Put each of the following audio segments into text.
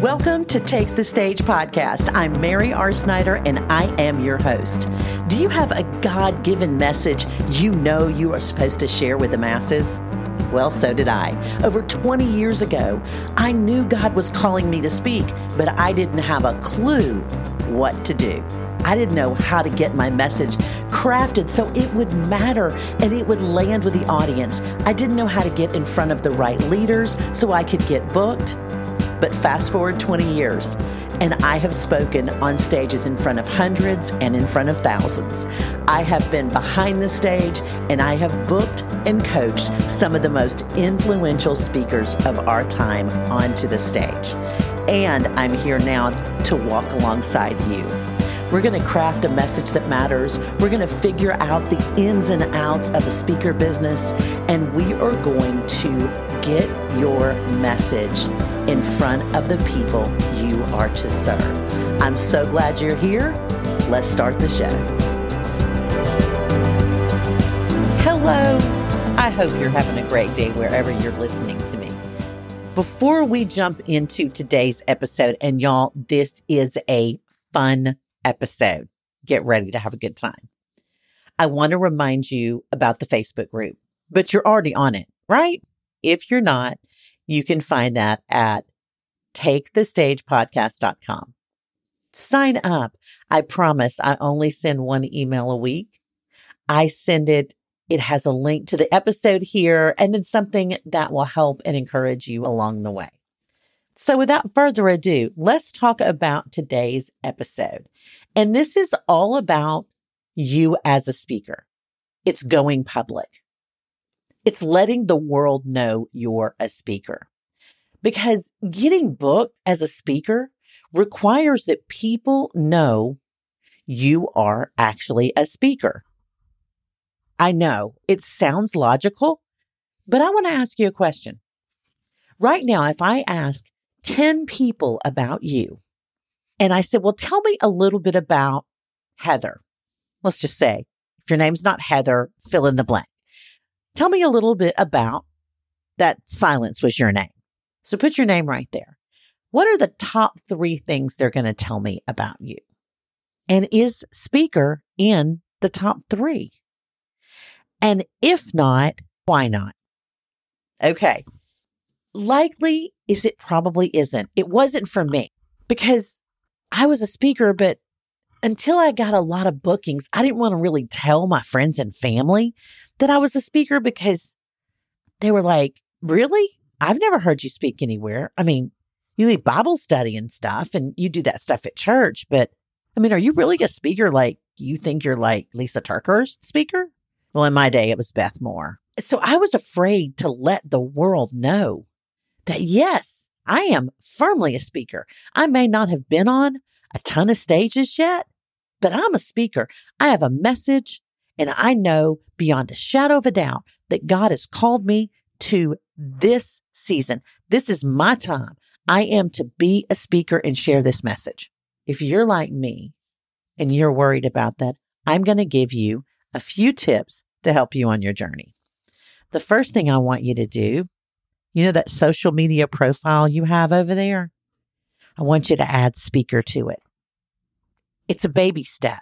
Welcome to Take the Stage podcast. I'm Mary R. Snyder and I am your host. Do you have a God given message you know you are supposed to share with the masses? Well, so did I. Over 20 years ago, I knew God was calling me to speak, but I didn't have a clue what to do. I didn't know how to get my message crafted so it would matter and it would land with the audience. I didn't know how to get in front of the right leaders so I could get booked. But fast forward 20 years, and I have spoken on stages in front of hundreds and in front of thousands. I have been behind the stage and I have booked and coached some of the most influential speakers of our time onto the stage. And I'm here now to walk alongside you. We're going to craft a message that matters. We're going to figure out the ins and outs of the speaker business, and we are going to get your message in front of the people you are to serve. I'm so glad you're here. Let's start the show. Hello. I hope you're having a great day wherever you're listening to me. Before we jump into today's episode, and y'all, this is a fun episode. Get ready to have a good time. I want to remind you about the Facebook group, but you're already on it, right? If you're not, you can find that at takethestagepodcast.com. Sign up. I promise I only send one email a week. I send it, it has a link to the episode here and then something that will help and encourage you along the way. So, without further ado, let's talk about today's episode. And this is all about you as a speaker. It's going public. It's letting the world know you're a speaker. Because getting booked as a speaker requires that people know you are actually a speaker. I know it sounds logical, but I want to ask you a question. Right now, if I ask 10 people about you. And I said, well, tell me a little bit about Heather. Let's just say if your name's not Heather, fill in the blank. Tell me a little bit about that silence was your name. So put your name right there. What are the top three things they're going to tell me about you? And is speaker in the top three? And if not, why not? Okay likely is it probably isn't. It wasn't for me because I was a speaker, but until I got a lot of bookings, I didn't want to really tell my friends and family that I was a speaker because they were like, Really? I've never heard you speak anywhere. I mean, you lead Bible study and stuff, and you do that stuff at church, but I mean, are you really a speaker like you think you're like Lysa TerKeurst speaker? Well, in my day, it was Beth Moore. So I was afraid to let the world know that yes, I am firmly a speaker. I may not have been on a ton of stages yet, but I'm a speaker. I have a message and I know beyond a shadow of a doubt that God has called me to this season. This is my time. I am to be a speaker and share this message. If you're like me and you're worried about that, I'm going to give you a few tips to help you on your journey. The first thing I want you to do you know that social media profile you have over there? I want you to add speaker to it. It's a baby step.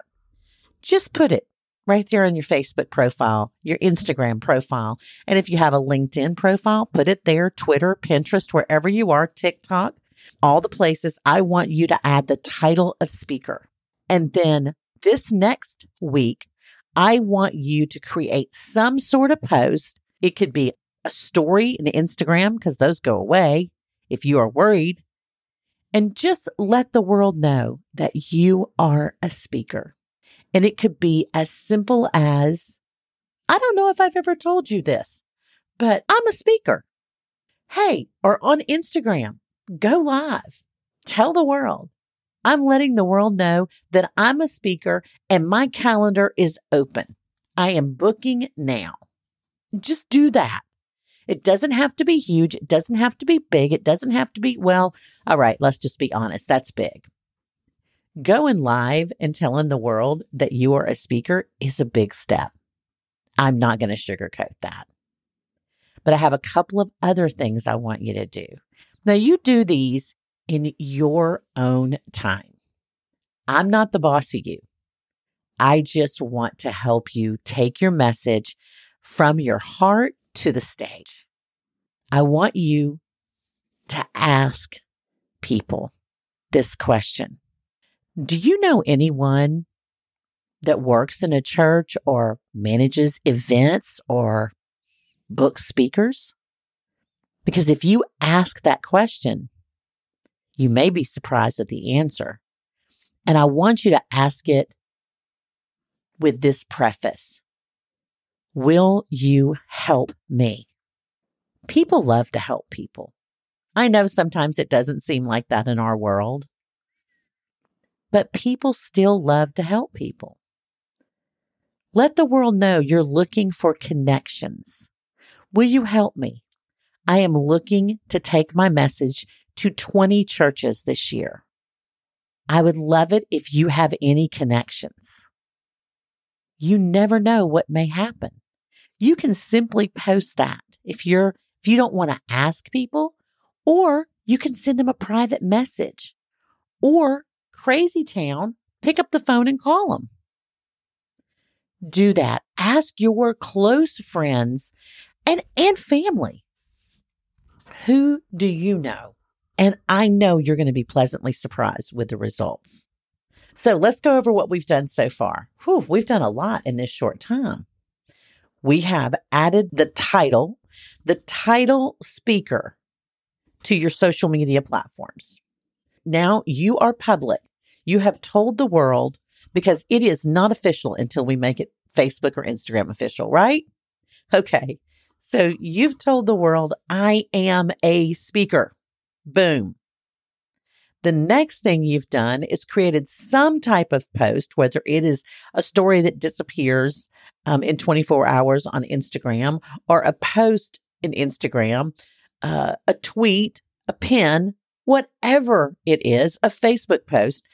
Just put it right there on your Facebook profile, your Instagram profile. And if you have a LinkedIn profile, put it there, Twitter, Pinterest, wherever you are, TikTok, all the places. I want you to add the title of speaker. And then this next week, I want you to create some sort of post. It could be a story in Instagram because those go away if you are worried. And just let the world know that you are a speaker. And it could be as simple as I don't know if I've ever told you this, but I'm a speaker. Hey, or on Instagram, go live. Tell the world. I'm letting the world know that I'm a speaker and my calendar is open. I am booking now. Just do that. It doesn't have to be huge. It doesn't have to be big. It doesn't have to be, well, all right, let's just be honest. That's big. Going live and telling the world that you are a speaker is a big step. I'm not going to sugarcoat that. But I have a couple of other things I want you to do. Now, you do these in your own time. I'm not the boss of you. I just want to help you take your message from your heart to the stage. I want you to ask people this question Do you know anyone that works in a church or manages events or book speakers? Because if you ask that question, you may be surprised at the answer. And I want you to ask it with this preface Will you help me? People love to help people. I know sometimes it doesn't seem like that in our world, but people still love to help people. Let the world know you're looking for connections. Will you help me? I am looking to take my message to 20 churches this year. I would love it if you have any connections. You never know what may happen. You can simply post that if you're if you don't want to ask people or you can send them a private message or crazy town pick up the phone and call them. Do that. Ask your close friends and and family. Who do you know and I know you're going to be pleasantly surprised with the results. So let's go over what we've done so far. Whew, we've done a lot in this short time. We have added the title, the title speaker to your social media platforms. Now you are public. You have told the world because it is not official until we make it Facebook or Instagram official, right? Okay. So you've told the world, I am a speaker. Boom. The next thing you've done is created some type of post, whether it is a story that disappears um, in 24 hours on Instagram or a post in Instagram, uh, a tweet, a pin, whatever it is, a Facebook post.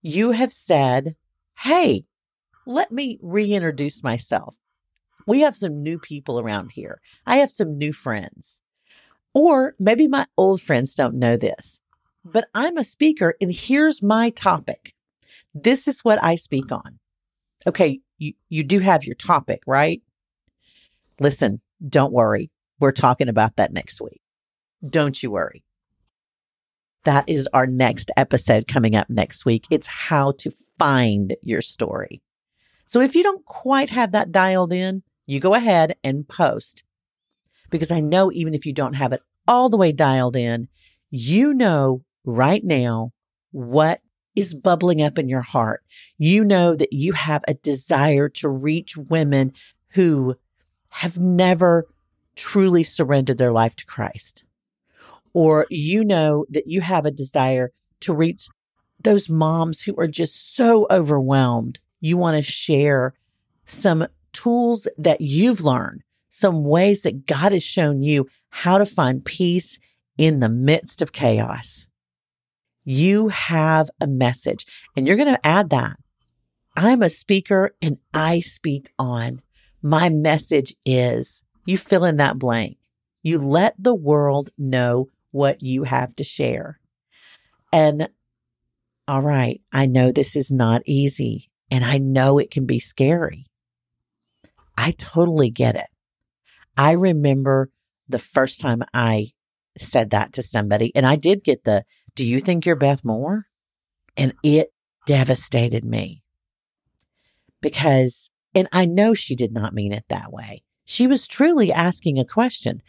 You have said, Hey, let me reintroduce myself. We have some new people around here. I have some new friends. Or maybe my old friends don't know this, but I'm a speaker and here's my topic. This is what I speak on. Okay, you, you do have your topic, right? Listen, don't worry. We're talking about that next week. Don't you worry. That is our next episode coming up next week. It's how to find your story. So if you don't quite have that dialed in, you go ahead and post because I know even if you don't have it all the way dialed in, you know right now what is bubbling up in your heart. You know that you have a desire to reach women who have never truly surrendered their life to Christ. Or you know that you have a desire to reach those moms who are just so overwhelmed. You want to share some tools that you've learned some ways that God has shown you how to find peace in the midst of chaos. You have a message and you're going to add that. I'm a speaker and I speak on. My message is you fill in that blank. You let the world know what you have to share. And all right, I know this is not easy and I know it can be scary. I totally get it. I remember the first time I said that to somebody, and I did get the, Do you think you're Beth Moore? And it devastated me because, and I know she did not mean it that way. She was truly asking a question.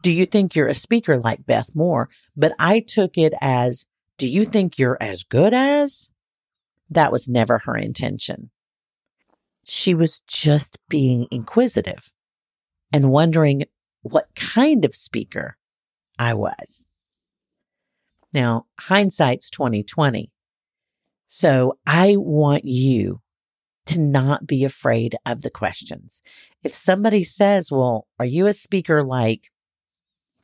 Do you think you're a speaker like Beth Moore? But I took it as, Do you think you're as good as? That was never her intention. She was just being inquisitive and wondering what kind of speaker I was. Now, hindsight's 2020. So I want you to not be afraid of the questions. If somebody says, well, are you a speaker like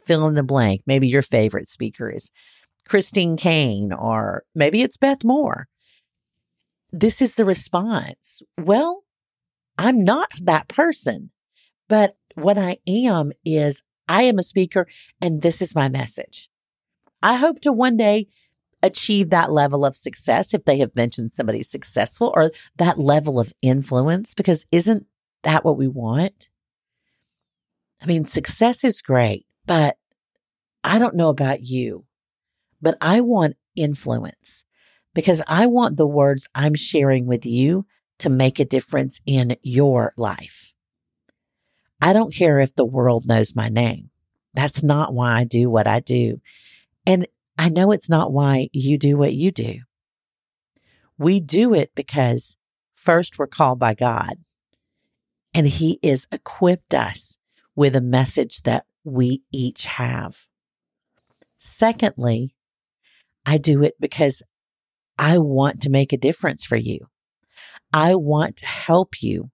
fill in the blank? Maybe your favorite speaker is Christine Caine, or maybe it's Beth Moore. This is the response. Well, I'm not that person, but what I am is I am a speaker and this is my message. I hope to one day achieve that level of success if they have mentioned somebody successful or that level of influence, because isn't that what we want? I mean, success is great, but I don't know about you, but I want influence because I want the words I'm sharing with you to make a difference in your life. I don't care if the world knows my name. That's not why I do what I do. And I know it's not why you do what you do. We do it because first we're called by God and he is equipped us with a message that we each have. Secondly, I do it because I want to make a difference for you. I want to help you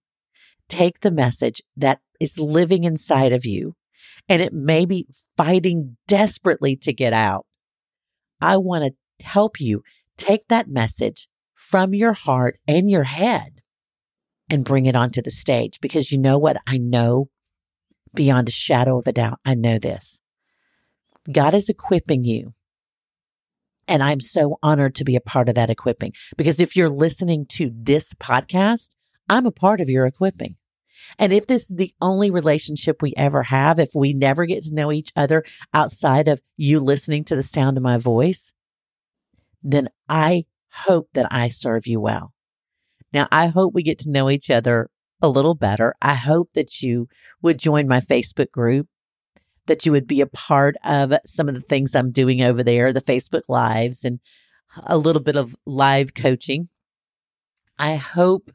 take the message that is living inside of you and it may be fighting desperately to get out. I want to help you take that message from your heart and your head and bring it onto the stage because you know what? I know beyond a shadow of a doubt. I know this. God is equipping you. And I'm so honored to be a part of that equipping because if you're listening to this podcast, I'm a part of your equipping. And if this is the only relationship we ever have, if we never get to know each other outside of you listening to the sound of my voice, then I hope that I serve you well. Now, I hope we get to know each other a little better. I hope that you would join my Facebook group, that you would be a part of some of the things I'm doing over there, the Facebook Lives, and a little bit of live coaching. I hope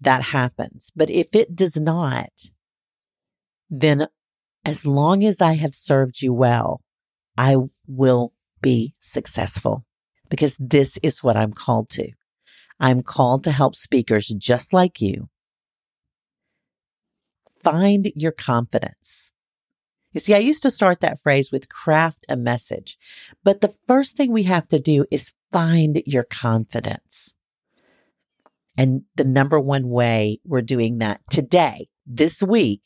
that happens. But if it does not, then as long as I have served you well, I will be successful because this is what I'm called to. I'm called to help speakers just like you find your confidence. You see, I used to start that phrase with craft a message, but the first thing we have to do is find your confidence. And the number one way we're doing that today, this week,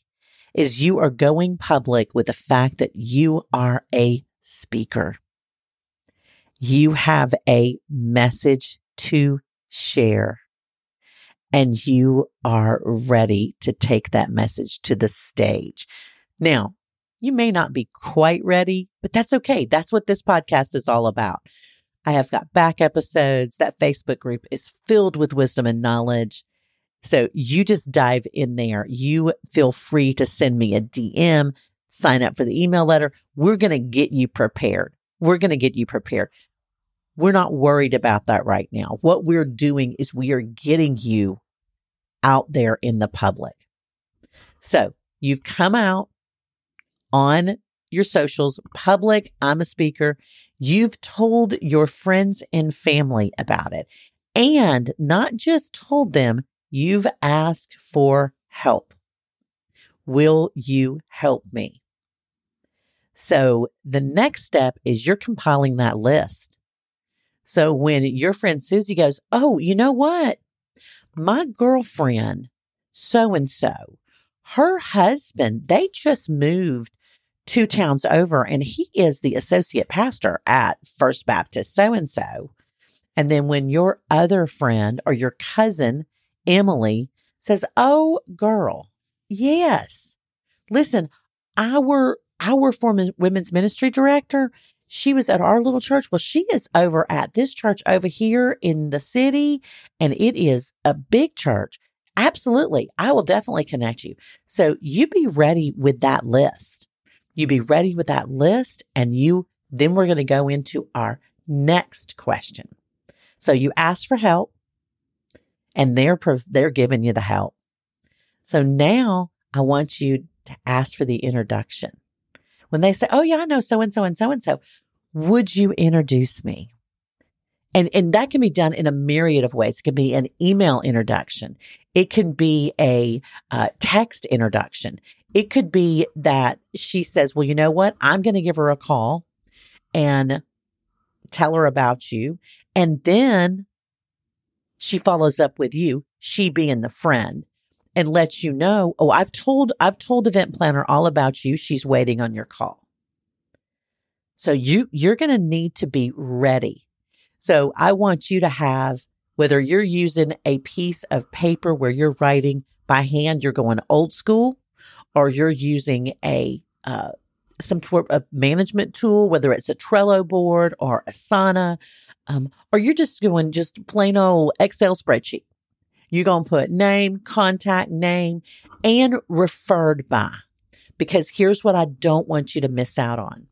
is you are going public with the fact that you are a speaker. You have a message to share and you are ready to take that message to the stage. Now, you may not be quite ready, but that's okay. That's what this podcast is all about. I have got back episodes. That Facebook group is filled with wisdom and knowledge. So you just dive in there. You feel free to send me a DM, sign up for the email letter. We're going to get you prepared. We're going to get you prepared. We're not worried about that right now. What we're doing is we are getting you out there in the public. So you've come out on your socials, public, I'm a speaker. You've told your friends and family about it and not just told them, you've asked for help. Will you help me? So the next step is you're compiling that list. So when your friend Susie goes, Oh, you know what? My girlfriend, so and so, her husband, they just moved two towns over, and he is the associate pastor at First Baptist so and so. And then when your other friend or your cousin, Emily, says, Oh, girl, yes, listen, our our former women's ministry director, she was at our little church. Well, she is over at this church over here in the city, and it is a big church. Absolutely. I will definitely connect you. So you be ready with that list. You be ready with that list and you, then we're going to go into our next question. So you ask for help and they're, they're giving you the help. So now I want you to ask for the introduction. When they say, Oh yeah, I know so and so and so and so, would you introduce me? And, and that can be done in a myriad of ways. It can be an email introduction. It can be a uh, text introduction. It could be that she says, well, you know what? I'm going to give her a call and tell her about you. And then she follows up with you, she being the friend and lets you know, oh, I've told, I've told event planner all about you. She's waiting on your call. So you, you're going to need to be ready. So I want you to have, whether you're using a piece of paper where you're writing by hand, you're going old school, or you're using a, uh, some sort of management tool, whether it's a Trello board or Asana, um, or you're just doing just plain old Excel spreadsheet. You're to put name, contact name, and referred by. Because here's what I don't want you to miss out on.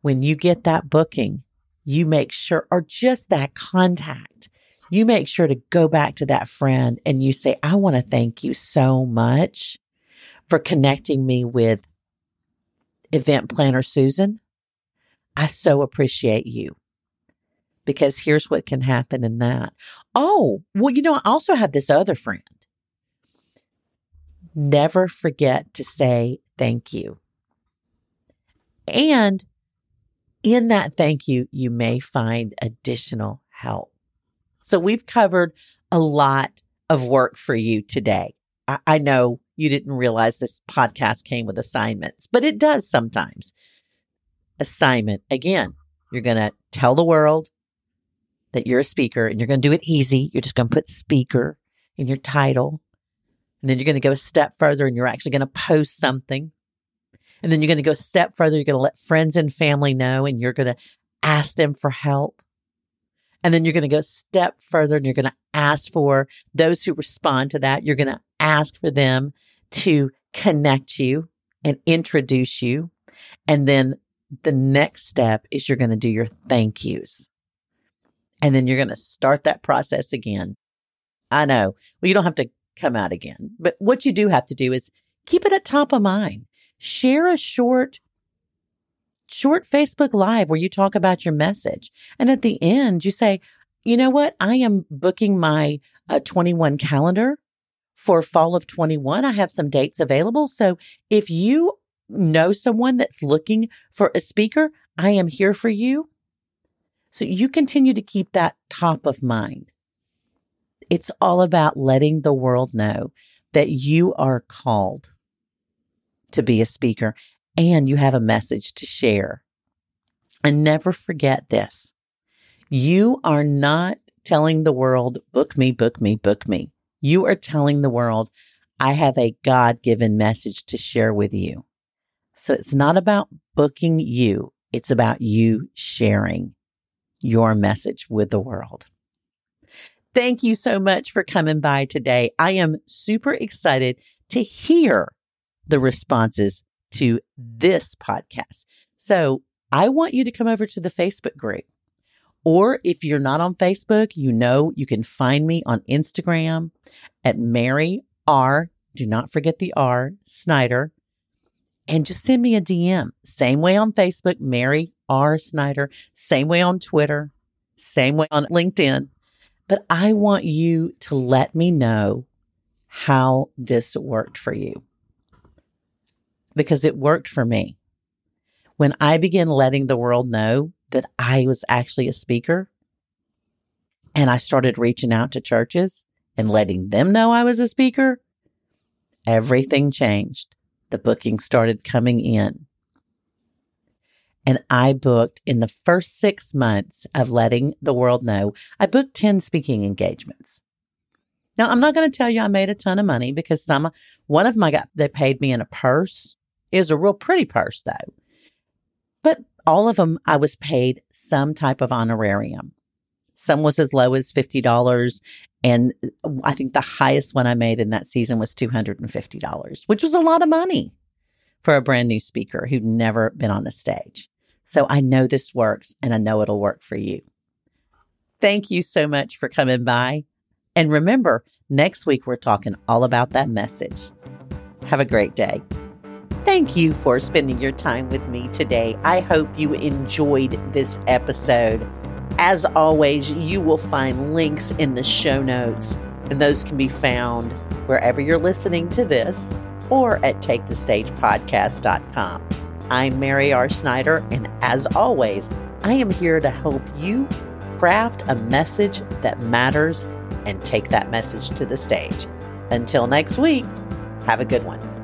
When you get that booking, you make sure, or just that contact, you make sure to go back to that friend and you say, I want to thank you so much for connecting me with event planner Susan. I so appreciate you because here's what can happen in that. Oh, well, you know, I also have this other friend. Never forget to say thank you. And in that thank you, you may find additional help. So we've covered a lot of work for you today. I, I know you didn't realize this podcast came with assignments, but it does sometimes. Assignment again, you're going to tell the world that you're a speaker and you're going to do it easy. You're just going to put speaker in your title. And then you're going to go a step further and you're actually going to post something. And then you're going to go a step further. You're going to let friends and family know and you're going to ask them for help. And then you're going to go step further and you're going to ask for those who respond to that. You're going to ask for them to connect you and introduce you. And then the next step is you're going to do your thank yous. And then you're going to start that process again. I know. Well, you don't have to come out again, but what you do have to do is keep it at top of mind. Share a short, short Facebook live where you talk about your message. And at the end, you say, you know what? I am booking my uh, 21 calendar for fall of 21. I have some dates available. So if you know someone that's looking for a speaker, I am here for you. So you continue to keep that top of mind. It's all about letting the world know that you are called to be a speaker and you have a message to share. And never forget this. You are not telling the world, book me, book me, book me. You are telling the world, I have a God given message to share with you. So it's not about booking you. It's about you sharing your message with the world. Thank you so much for coming by today. I am super excited to hear the responses to this podcast. So I want you to come over to the Facebook group. Or if you're not on Facebook, you know you can find me on Instagram at Mary R. Do not forget the R, Snyder. And just send me a DM. Same way on Facebook, Mary R. Snyder. Same way on Twitter. Same way on LinkedIn. But I want you to let me know how this worked for you because it worked for me. When I began letting the world know that I was actually a speaker and I started reaching out to churches and letting them know I was a speaker, everything changed. The bookings started coming in. And I booked in the first six months of letting the world know, I booked 10 speaking engagements. Now, I'm not going to tell you I made a ton of money because some, one of my, got, they paid me in a purse. Was a real pretty purse though. But all of them, I was paid some type of honorarium. Some was as low as $50. And uh, I think the highest one I made in that season was $250, which was a lot of money for a brand new speaker who'd never been on the stage. So I know this works and I know it'll work for you. Thank you so much for coming by. And remember, next week we're talking all about that message. Have a great day. Thank you for spending your time with me today. I hope you enjoyed this episode. As always, you will find links in the show notes, and those can be found wherever you're listening to this or at takethestagepodcast.com. I'm Mary R. Snyder, and as always, I am here to help you craft a message that matters and take that message to the stage. Until next week, have a good one.